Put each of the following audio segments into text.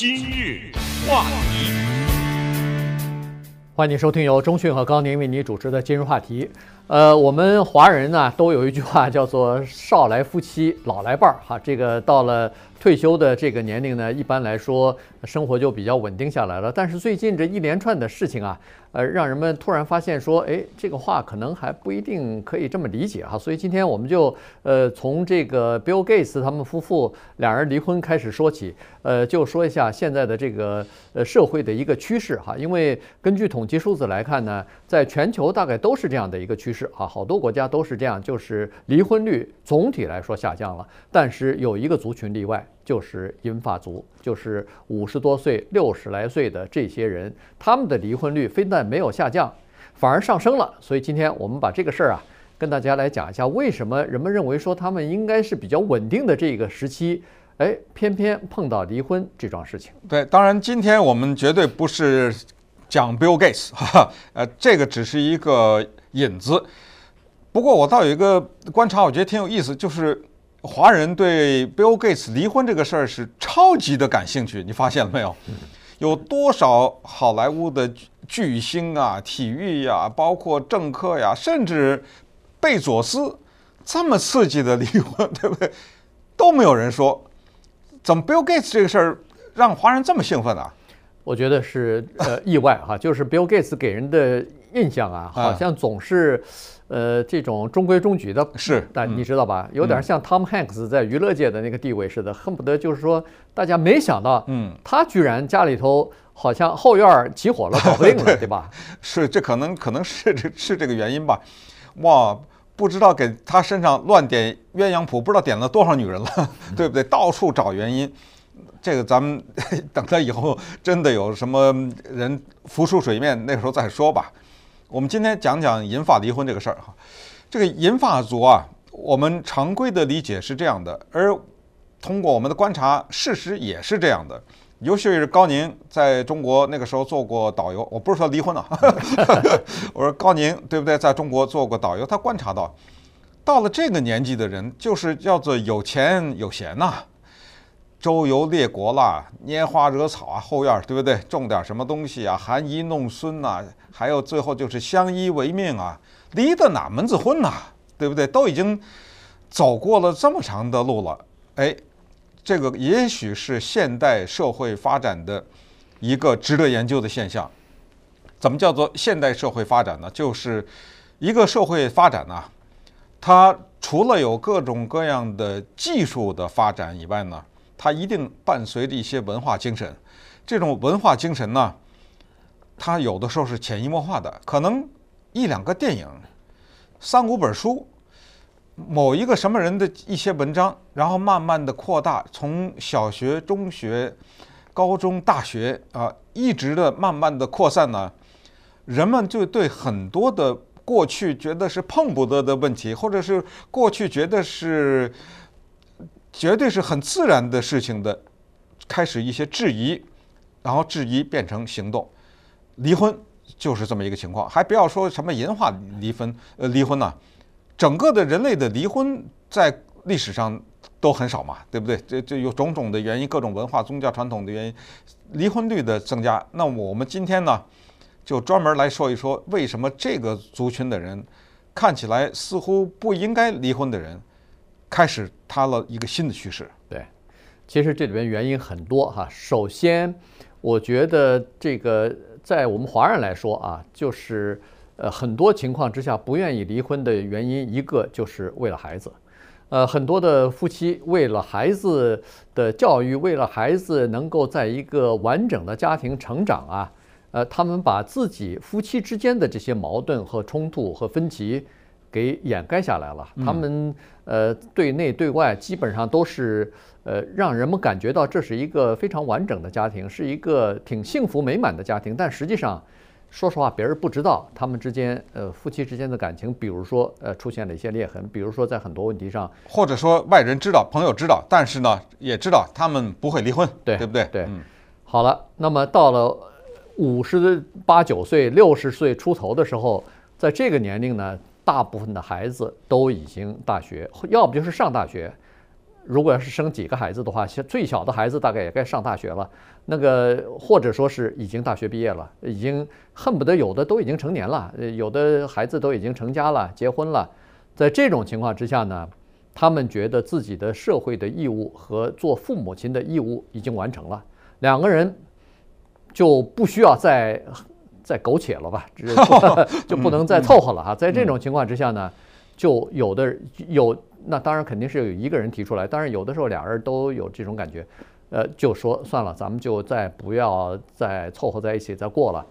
今日话题，欢迎收听由中讯和高宁为你主持的今日话题。呃，我们华人呢都有一句话叫做“少来夫妻老来伴儿”哈，这个到了退休的这个年龄呢，一般来说生活就比较稳定下来了。但是最近这一连串的事情啊，呃，让人们突然发现说，哎，这个话可能还不一定可以这么理解哈。所以今天我们就呃从这个 Bill Gates 他们夫妇两人离婚开始说起，呃，就说一下现在的这个呃社会的一个趋势哈。因为根据统计数字来看呢，在全球大概都是这样的一个趋势。是啊，好多国家都是这样，就是离婚率总体来说下降了，但是有一个族群例外，就是银发族，就是五十多岁、六十来岁的这些人，他们的离婚率非但没有下降，反而上升了。所以今天我们把这个事儿啊，跟大家来讲一下，为什么人们认为说他们应该是比较稳定的这个时期，哎，偏偏碰到离婚这桩事情。对，当然今天我们绝对不是讲 Bill Gates，哈哈，呃，这个只是一个。引子，不过我倒有一个观察，我觉得挺有意思，就是华人对 Bill Gates 离婚这个事儿是超级的感兴趣，你发现了没有？有多少好莱坞的巨星啊、体育呀、啊，包括政客呀，甚至贝佐斯这么刺激的离婚，对不对？都没有人说，怎么 Bill Gates 这个事儿让华人这么兴奋啊？我觉得是呃意外哈，就是 Bill Gates 给人的。印象啊，好像总是，呃，这种中规中矩的，是，但你知道吧？有点像 Tom Hanks 在娱乐界的那个地位似的，恨不得就是说，大家没想到，嗯，他居然家里头好像后院起火了，搞不定了，对吧？是，这可能可能是这是这个原因吧？哇，不知道给他身上乱点鸳鸯谱，不知道点了多少女人了，对不对？到处找原因。这个咱们 等他以后真的有什么人浮出水面，那时候再说吧。我们今天讲讲银发离婚这个事儿哈，这个银发族啊，我们常规的理解是这样的，而通过我们的观察，事实也是这样的。尤其是高宁在中国那个时候做过导游，我不是说离婚了，我说高宁对不对？在中国做过导游，他观察到，到了这个年纪的人，就是叫做有钱有闲呐。周游列国啦，拈花惹草啊，后院对不对？种点什么东西啊，含饴弄孙呐，还有最后就是相依为命啊，离的哪门子婚呐？对不对？都已经走过了这么长的路了，哎，这个也许是现代社会发展的一个值得研究的现象。怎么叫做现代社会发展呢？就是一个社会发展呢，它除了有各种各样的技术的发展以外呢，它一定伴随着一些文化精神，这种文化精神呢，它有的时候是潜移默化的，可能一两个电影、三五本书、某一个什么人的一些文章，然后慢慢的扩大，从小学、中学、高中、大学啊，一直的慢慢的扩散呢，人们就对很多的过去觉得是碰不得的问题，或者是过去觉得是。绝对是很自然的事情的，开始一些质疑，然后质疑变成行动，离婚就是这么一个情况。还不要说什么银化离婚，呃，离婚呢，整个的人类的离婚在历史上都很少嘛，对不对？这这有种种的原因，各种文化、宗教传统的原因，离婚率的增加。那我们今天呢，就专门来说一说，为什么这个族群的人看起来似乎不应该离婚的人。开始它了一个新的趋势。对，其实这里边原因很多哈。首先，我觉得这个在我们华人来说啊，就是呃很多情况之下不愿意离婚的原因，一个就是为了孩子。呃，很多的夫妻为了孩子的教育，为了孩子能够在一个完整的家庭成长啊，呃，他们把自己夫妻之间的这些矛盾和冲突和分歧。给掩盖下来了，他们呃对内对外基本上都是呃让人们感觉到这是一个非常完整的家庭，是一个挺幸福美满的家庭。但实际上，说实话，别人不知道他们之间呃夫妻之间的感情，比如说呃出现了一些裂痕，比如说在很多问题上，或者说外人知道，朋友知道，但是呢也知道他们不会离婚，对对不对？对，好了，那么到了五十八九岁、六十岁出头的时候，在这个年龄呢。大部分的孩子都已经大学，要不就是上大学，如果要是生几个孩子的话，最小的孩子大概也该上大学了，那个或者说是已经大学毕业了，已经恨不得有的都已经成年了，有的孩子都已经成家了，结婚了。在这种情况之下呢，他们觉得自己的社会的义务和做父母亲的义务已经完成了，两个人就不需要再再苟且了吧，就不能再凑合了哈。在这种情况之下呢，就有的有。那当然肯定是有一个人提出来，当然有的时候俩人都有这种感觉，呃，就说算了，咱们就再不要再凑合在一起再过了，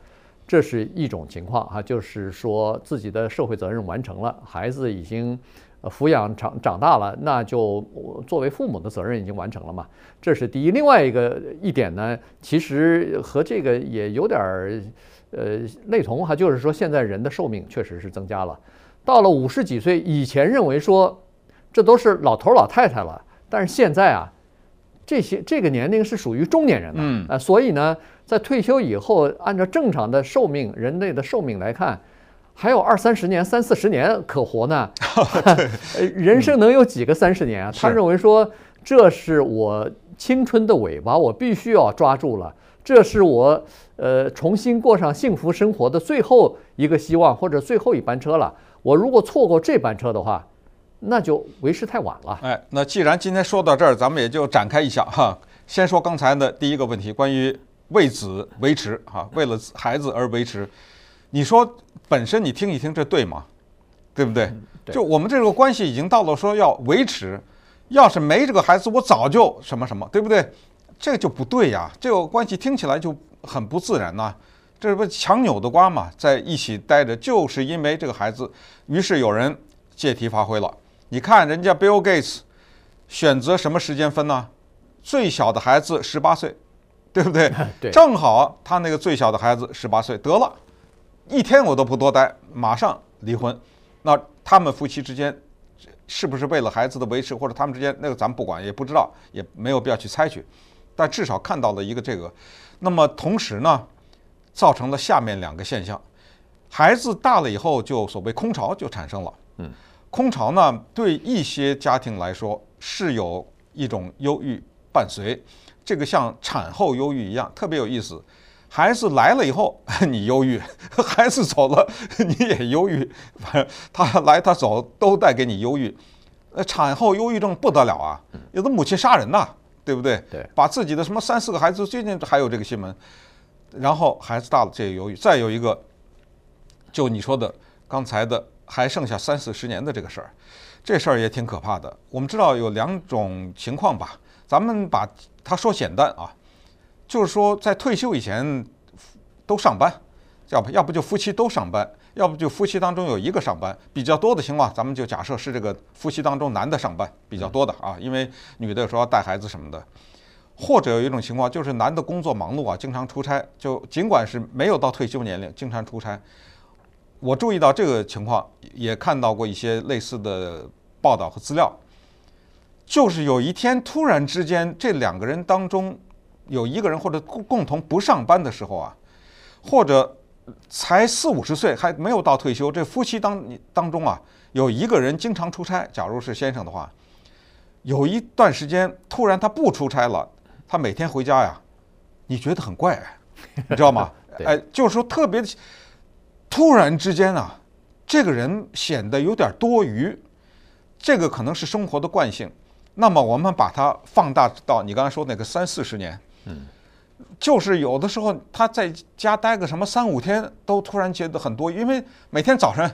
这是一种情况哈，就是说自己的社会责任完成了，孩子已经抚养长长大了，那就作为父母的责任已经完成了嘛，这是第一。另外一个一点呢，其实和这个也有点儿呃类同哈，就是说现在人的寿命确实是增加了，到了五十几岁，以前认为说。这都是老头老太太了，但是现在啊，这些这个年龄是属于中年人了，嗯啊，所以呢，在退休以后，按照正常的寿命，人类的寿命来看，还有二三十年、三四十年可活呢。人生能有几个三十年啊？他认为说，这是我青春的尾巴，我必须要抓住了，这是我呃重新过上幸福生活的最后一个希望，或者最后一班车了。我如果错过这班车的话，那就为时太晚了。哎，那既然今天说到这儿，咱们也就展开一下哈。先说刚才的第一个问题，关于为子维持哈，为了孩子而维持。你说本身你听一听，这对吗？对不对？就我们这个关系已经到了说要维持，要是没这个孩子，我早就什么什么，对不对？这个就不对呀，这个关系听起来就很不自然呐。这不强扭的瓜嘛，在一起待着，就是因为这个孩子，于是有人借题发挥了。你看人家 Bill Gates 选择什么时间分呢？最小的孩子十八岁，对不对？对，正好他那个最小的孩子十八岁，得了，一天我都不多待，马上离婚。那他们夫妻之间是不是为了孩子的维持，或者他们之间那个咱们不管，也不知道，也没有必要去猜去。但至少看到了一个这个。那么同时呢，造成了下面两个现象：孩子大了以后，就所谓空巢就产生了。嗯。空巢呢，对一些家庭来说是有一种忧郁伴随，这个像产后忧郁一样，特别有意思。孩子来了以后 你忧郁，孩子走了 你也忧郁，反正他来他走都带给你忧郁。呃，产后忧郁症不得了啊，有的母亲杀人呐，对不对？对，把自己的什么三四个孩子，最近还有这个新闻。然后孩子大了，这个忧郁。再有一个，就你说的刚才的。还剩下三四十年的这个事儿，这事儿也挺可怕的。我们知道有两种情况吧，咱们把它说简单啊，就是说在退休以前都上班，要不要不就夫妻都上班，要不就夫妻当中有一个上班，比较多的情况，咱们就假设是这个夫妻当中男的上班比较多的啊，因为女的有时候要带孩子什么的，或者有一种情况就是男的工作忙碌啊，经常出差，就尽管是没有到退休年龄，经常出差。我注意到这个情况，也看到过一些类似的报道和资料，就是有一天突然之间，这两个人当中有一个人或者共共同不上班的时候啊，或者才四五十岁还没有到退休，这夫妻当当中啊有一个人经常出差，假如是先生的话，有一段时间突然他不出差了，他每天回家呀，你觉得很怪，你知道吗？哎，就是说特别。突然之间啊，这个人显得有点多余，这个可能是生活的惯性。那么我们把它放大到你刚才说那个三四十年，嗯，就是有的时候他在家待个什么三五天，都突然觉得很多，因为每天早晨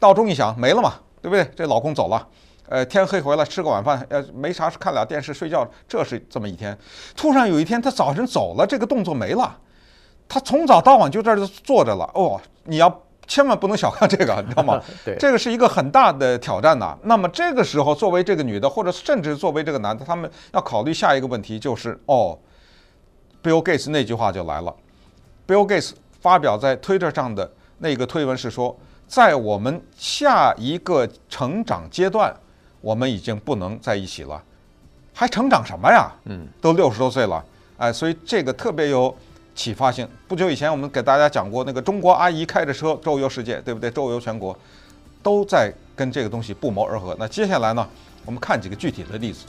闹钟一响没了嘛，对不对？这老公走了，呃，天黑回来吃个晚饭，呃，没啥事看俩电视睡觉，这是这么一天。突然有一天他早晨走了，这个动作没了。他从早到晚就在这坐着了哦，你要千万不能小看这个，你知道吗？对，这个是一个很大的挑战呐。那么这个时候，作为这个女的，或者甚至作为这个男的，他们要考虑下一个问题，就是哦，Bill Gates 那句话就来了。Bill Gates 发表在 Twitter 上的那个推文是说，在我们下一个成长阶段，我们已经不能在一起了，还成长什么呀？嗯，都六十多岁了，哎，所以这个特别有。启发性。不久以前，我们给大家讲过那个中国阿姨开着车周游世界，对不对？周游全国，都在跟这个东西不谋而合。那接下来呢，我们看几个具体的例子。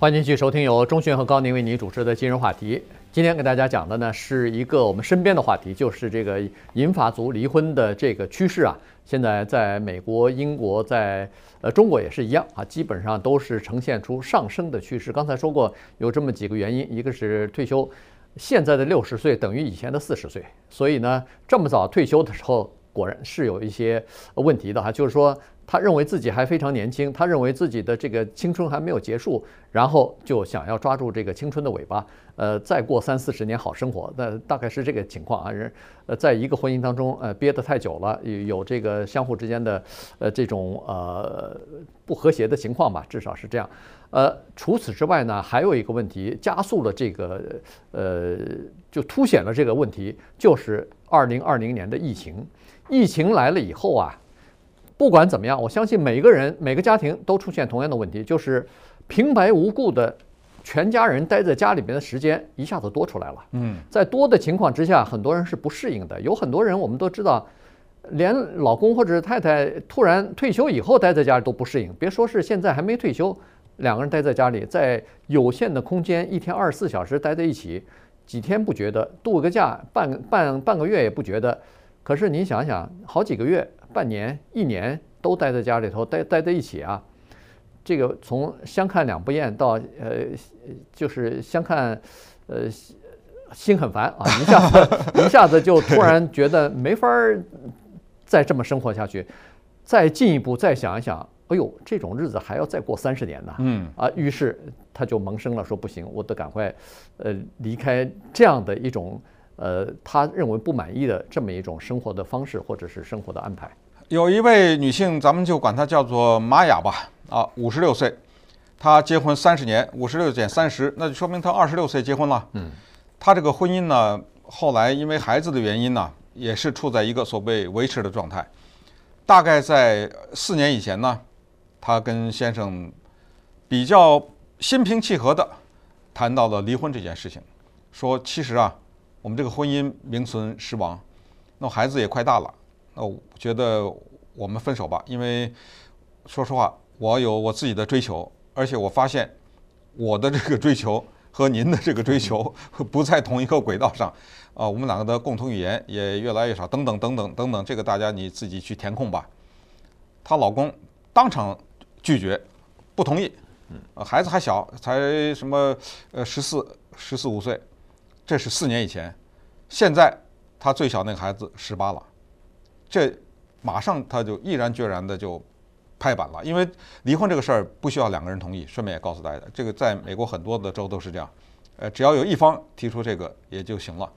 欢迎继续收听由钟迅和高宁为你主持的今日话题。今天给大家讲的呢是一个我们身边的话题，就是这个银发族离婚的这个趋势啊。现在在美国、英国，在呃中国也是一样啊，基本上都是呈现出上升的趋势。刚才说过有这么几个原因，一个是退休，现在的六十岁等于以前的四十岁，所以呢这么早退休的时候。果然是有一些问题的哈，就是说他认为自己还非常年轻，他认为自己的这个青春还没有结束，然后就想要抓住这个青春的尾巴，呃，再过三四十年好生活，那大概是这个情况啊。人呃，在一个婚姻当中，呃，憋得太久了，有有这个相互之间的呃这种呃不和谐的情况吧，至少是这样。呃，除此之外呢，还有一个问题加速了这个呃，就凸显了这个问题，就是二零二零年的疫情。疫情来了以后啊，不管怎么样，我相信每个人、每个家庭都出现同样的问题，就是平白无故的全家人待在家里边的时间一下子多出来了。嗯，在多的情况之下，很多人是不适应的。有很多人我们都知道，连老公或者是太太突然退休以后待在家里都不适应，别说是现在还没退休，两个人待在家里，在有限的空间，一天二十四小时待在一起，几天不觉得，度个假半半半个月也不觉得。可是你想想，好几个月、半年、一年都待在家里头，待待在一起啊，这个从相看两不厌到呃，就是相看呃心很烦啊，一下子一下子就突然觉得没法再这么生活下去，再进一步再想一想，哎呦，这种日子还要再过三十年呢，嗯。啊，于是他就萌生了说不行，我得赶快呃离开这样的一种。呃，他认为不满意的这么一种生活的方式，或者是生活的安排。有一位女性，咱们就管她叫做玛雅吧，啊，五十六岁，她结婚三十年，五十六减三十，那就说明她二十六岁结婚了。嗯，她这个婚姻呢，后来因为孩子的原因呢，也是处在一个所谓维持的状态。大概在四年以前呢，她跟先生比较心平气和的谈到了离婚这件事情，说其实啊。我们这个婚姻名存实亡，那孩子也快大了，那我觉得我们分手吧。因为说实话，我有我自己的追求，而且我发现我的这个追求和您的这个追求 不在同一个轨道上啊。我们两个的共同语言也越来越少，等等等等等等，这个大家你自己去填空吧。她老公当场拒绝，不同意。孩子还小，才什么呃十四十四五岁。这是四年以前，现在他最小那个孩子十八了，这马上他就毅然决然的就拍板了，因为离婚这个事儿不需要两个人同意。顺便也告诉大家，这个在美国很多的州都是这样，呃，只要有一方提出这个也就行了。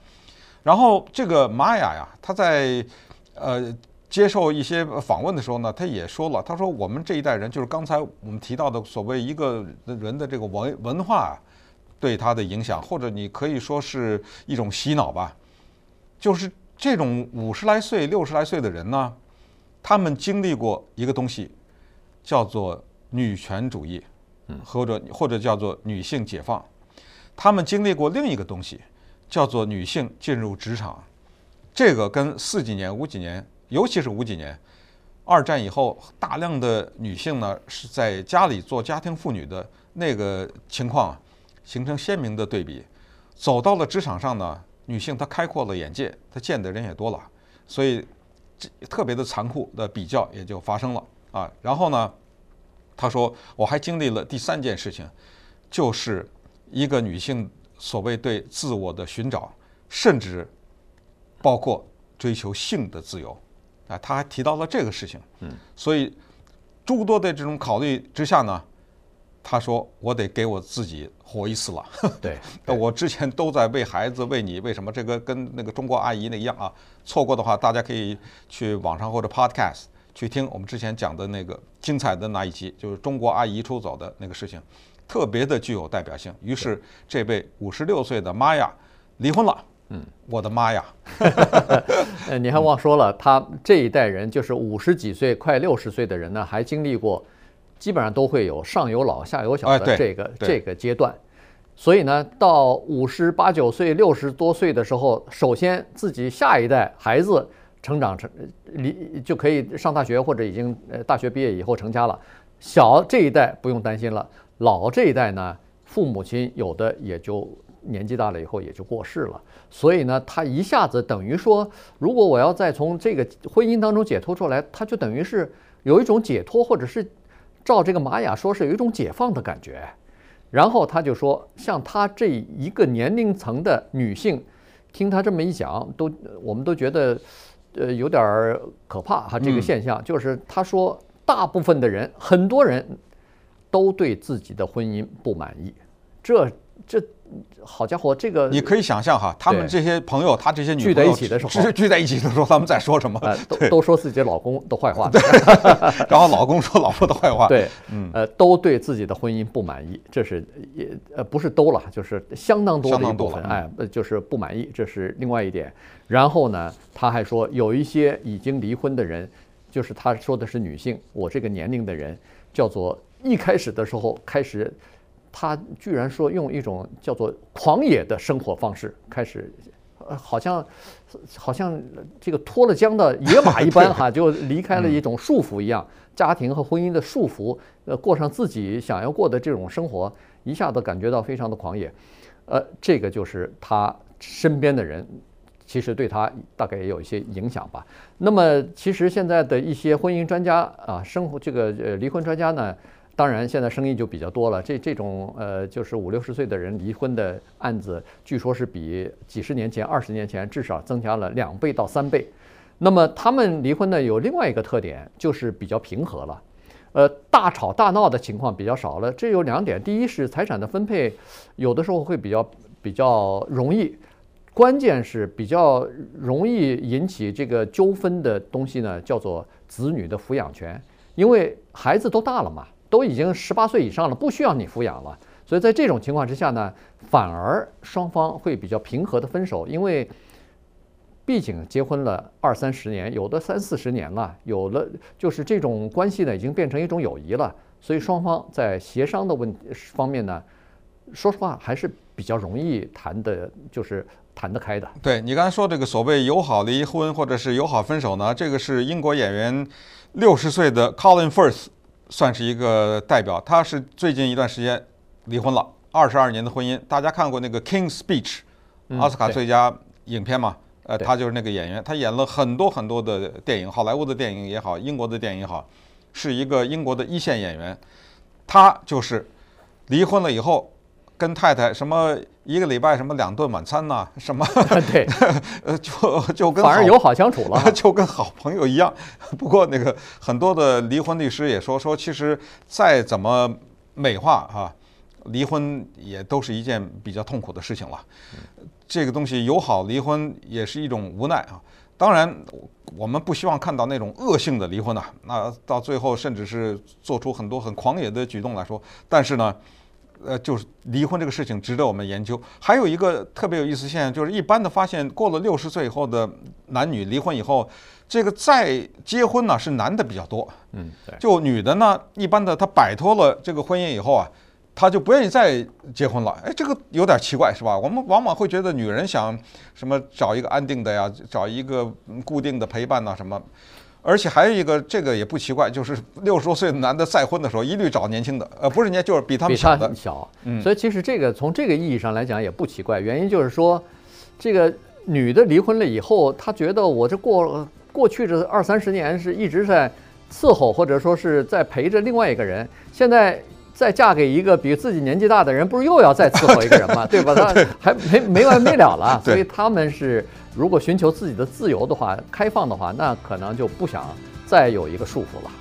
然后这个玛雅呀，他在呃接受一些访问的时候呢，他也说了，他说我们这一代人就是刚才我们提到的所谓一个人的这个文文化。对他的影响，或者你可以说是一种洗脑吧，就是这种五十来岁、六十来岁的人呢，他们经历过一个东西，叫做女权主义，或者或者叫做女性解放，他们经历过另一个东西，叫做女性进入职场，这个跟四几年、五几年，尤其是五几年，二战以后，大量的女性呢是在家里做家庭妇女的那个情况啊。形成鲜明的对比，走到了职场上呢，女性她开阔了眼界，她见的人也多了，所以这特别的残酷的比较也就发生了啊。然后呢，她说我还经历了第三件事情，就是一个女性所谓对自我的寻找，甚至包括追求性的自由啊。她还提到了这个事情，嗯，所以诸多的这种考虑之下呢。他说：“我得给我自己活一次了。对”对，我之前都在为孩子、为你，为什么？这个跟那个中国阿姨那一样啊。错过的话，大家可以去网上或者 Podcast 去听我们之前讲的那个精彩的那一集，就是中国阿姨出走的那个事情，特别的具有代表性。于是，这位五十六岁的妈呀离婚了。嗯，我的妈呀！呃，你还忘说了，他这一代人就是五十几岁、快六十岁的人呢，还经历过。基本上都会有上有老下有小的这个这个阶段，所以呢，到五十八九岁、六十多岁的时候，首先自己下一代孩子成长成离就可以上大学或者已经呃大学毕业以后成家了。小这一代不用担心了，老这一代呢，父母亲有的也就年纪大了以后也就过世了。所以呢，他一下子等于说，如果我要再从这个婚姻当中解脱出来，他就等于是有一种解脱，或者是。照这个玛雅说，是有一种解放的感觉，然后他就说，像他这一个年龄层的女性，听他这么一讲，都我们都觉得，呃，有点可怕哈。这个现象就是，他说，大部分的人，很多人都对自己的婚姻不满意，这这。好家伙，这个你可以想象哈，他们这些朋友，他这些女朋友聚在一起的时候，聚在一起的时候，他们在说什么？都都说自己老公的坏话，然后老公说老婆的坏话，对，嗯，呃，都对自己的婚姻不满意，这是也呃不是都了，就是相当多的一部分，哎，就是不满意，这是另外一点。然后呢，他还说有一些已经离婚的人，就是他说的是女性，我这个年龄的人，叫做一开始的时候开始。他居然说用一种叫做狂野的生活方式开始，呃，好像好像这个脱了缰的野马一般哈，就离开了一种束缚一样，家庭和婚姻的束缚，呃，过上自己想要过的这种生活，一下子感觉到非常的狂野，呃，这个就是他身边的人，其实对他大概也有一些影响吧。那么，其实现在的一些婚姻专家啊，生活这个呃离婚专家呢。当然，现在生意就比较多了。这这种呃，就是五六十岁的人离婚的案子，据说是比几十年前、二十年前至少增加了两倍到三倍。那么他们离婚呢，有另外一个特点，就是比较平和了，呃，大吵大闹的情况比较少了。这有两点：第一是财产的分配，有的时候会比较比较容易；关键是比较容易引起这个纠纷的东西呢，叫做子女的抚养权，因为孩子都大了嘛。都已经十八岁以上了，不需要你抚养了。所以在这种情况之下呢，反而双方会比较平和的分手，因为毕竟结婚了二三十年，有的三四十年了，有了就是这种关系呢，已经变成一种友谊了。所以双方在协商的问题方面呢，说实话还是比较容易谈的，就是谈得开的。对，你刚才说这个所谓友好离婚或者是友好分手呢，这个是英国演员六十岁的 Colin Firth。算是一个代表，他是最近一段时间离婚了，二十二年的婚姻。大家看过那个《King's Speech》奥斯卡最佳影片嘛？呃，他就是那个演员，他演了很多很多的电影，好莱坞的电影也好，英国的电影也好，是一个英国的一线演员。他就是离婚了以后，跟太太什么一个礼拜什么两顿晚餐呐，什么 对，呃，就就跟反而友好相处了，就跟好朋友一样。不过那个很多的离婚律师也说说，其实再怎么美化哈，离婚也都是一件比较痛苦的事情了。这个东西友好离婚也是一种无奈啊。当然，我们不希望看到那种恶性的离婚呐，那到最后甚至是做出很多很狂野的举动来说。但是呢。呃，就是离婚这个事情值得我们研究。还有一个特别有意思现象，就是一般的发现，过了六十岁以后的男女离婚以后，这个再结婚呢是男的比较多。嗯，对。就女的呢，一般的她摆脱了这个婚姻以后啊，她就不愿意再结婚了。哎，这个有点奇怪，是吧？我们往往会觉得女人想什么找一个安定的呀，找一个固定的陪伴呐什么。而且还有一个，这个也不奇怪，就是六十多岁的男的再婚的时候，一律找年轻的，呃，不是年，就是比他们小的。小，嗯。所以其实这个从这个意义上来讲也不奇怪，原因就是说，这个女的离婚了以后，她觉得我这过过去这二三十年是一直在伺候或者说是在陪着另外一个人，现在再嫁给一个比自己年纪大的人，不是又要再伺候一个人吗？对吧？他还没没完没了了，所以他们是。如果寻求自己的自由的话，开放的话，那可能就不想再有一个束缚了。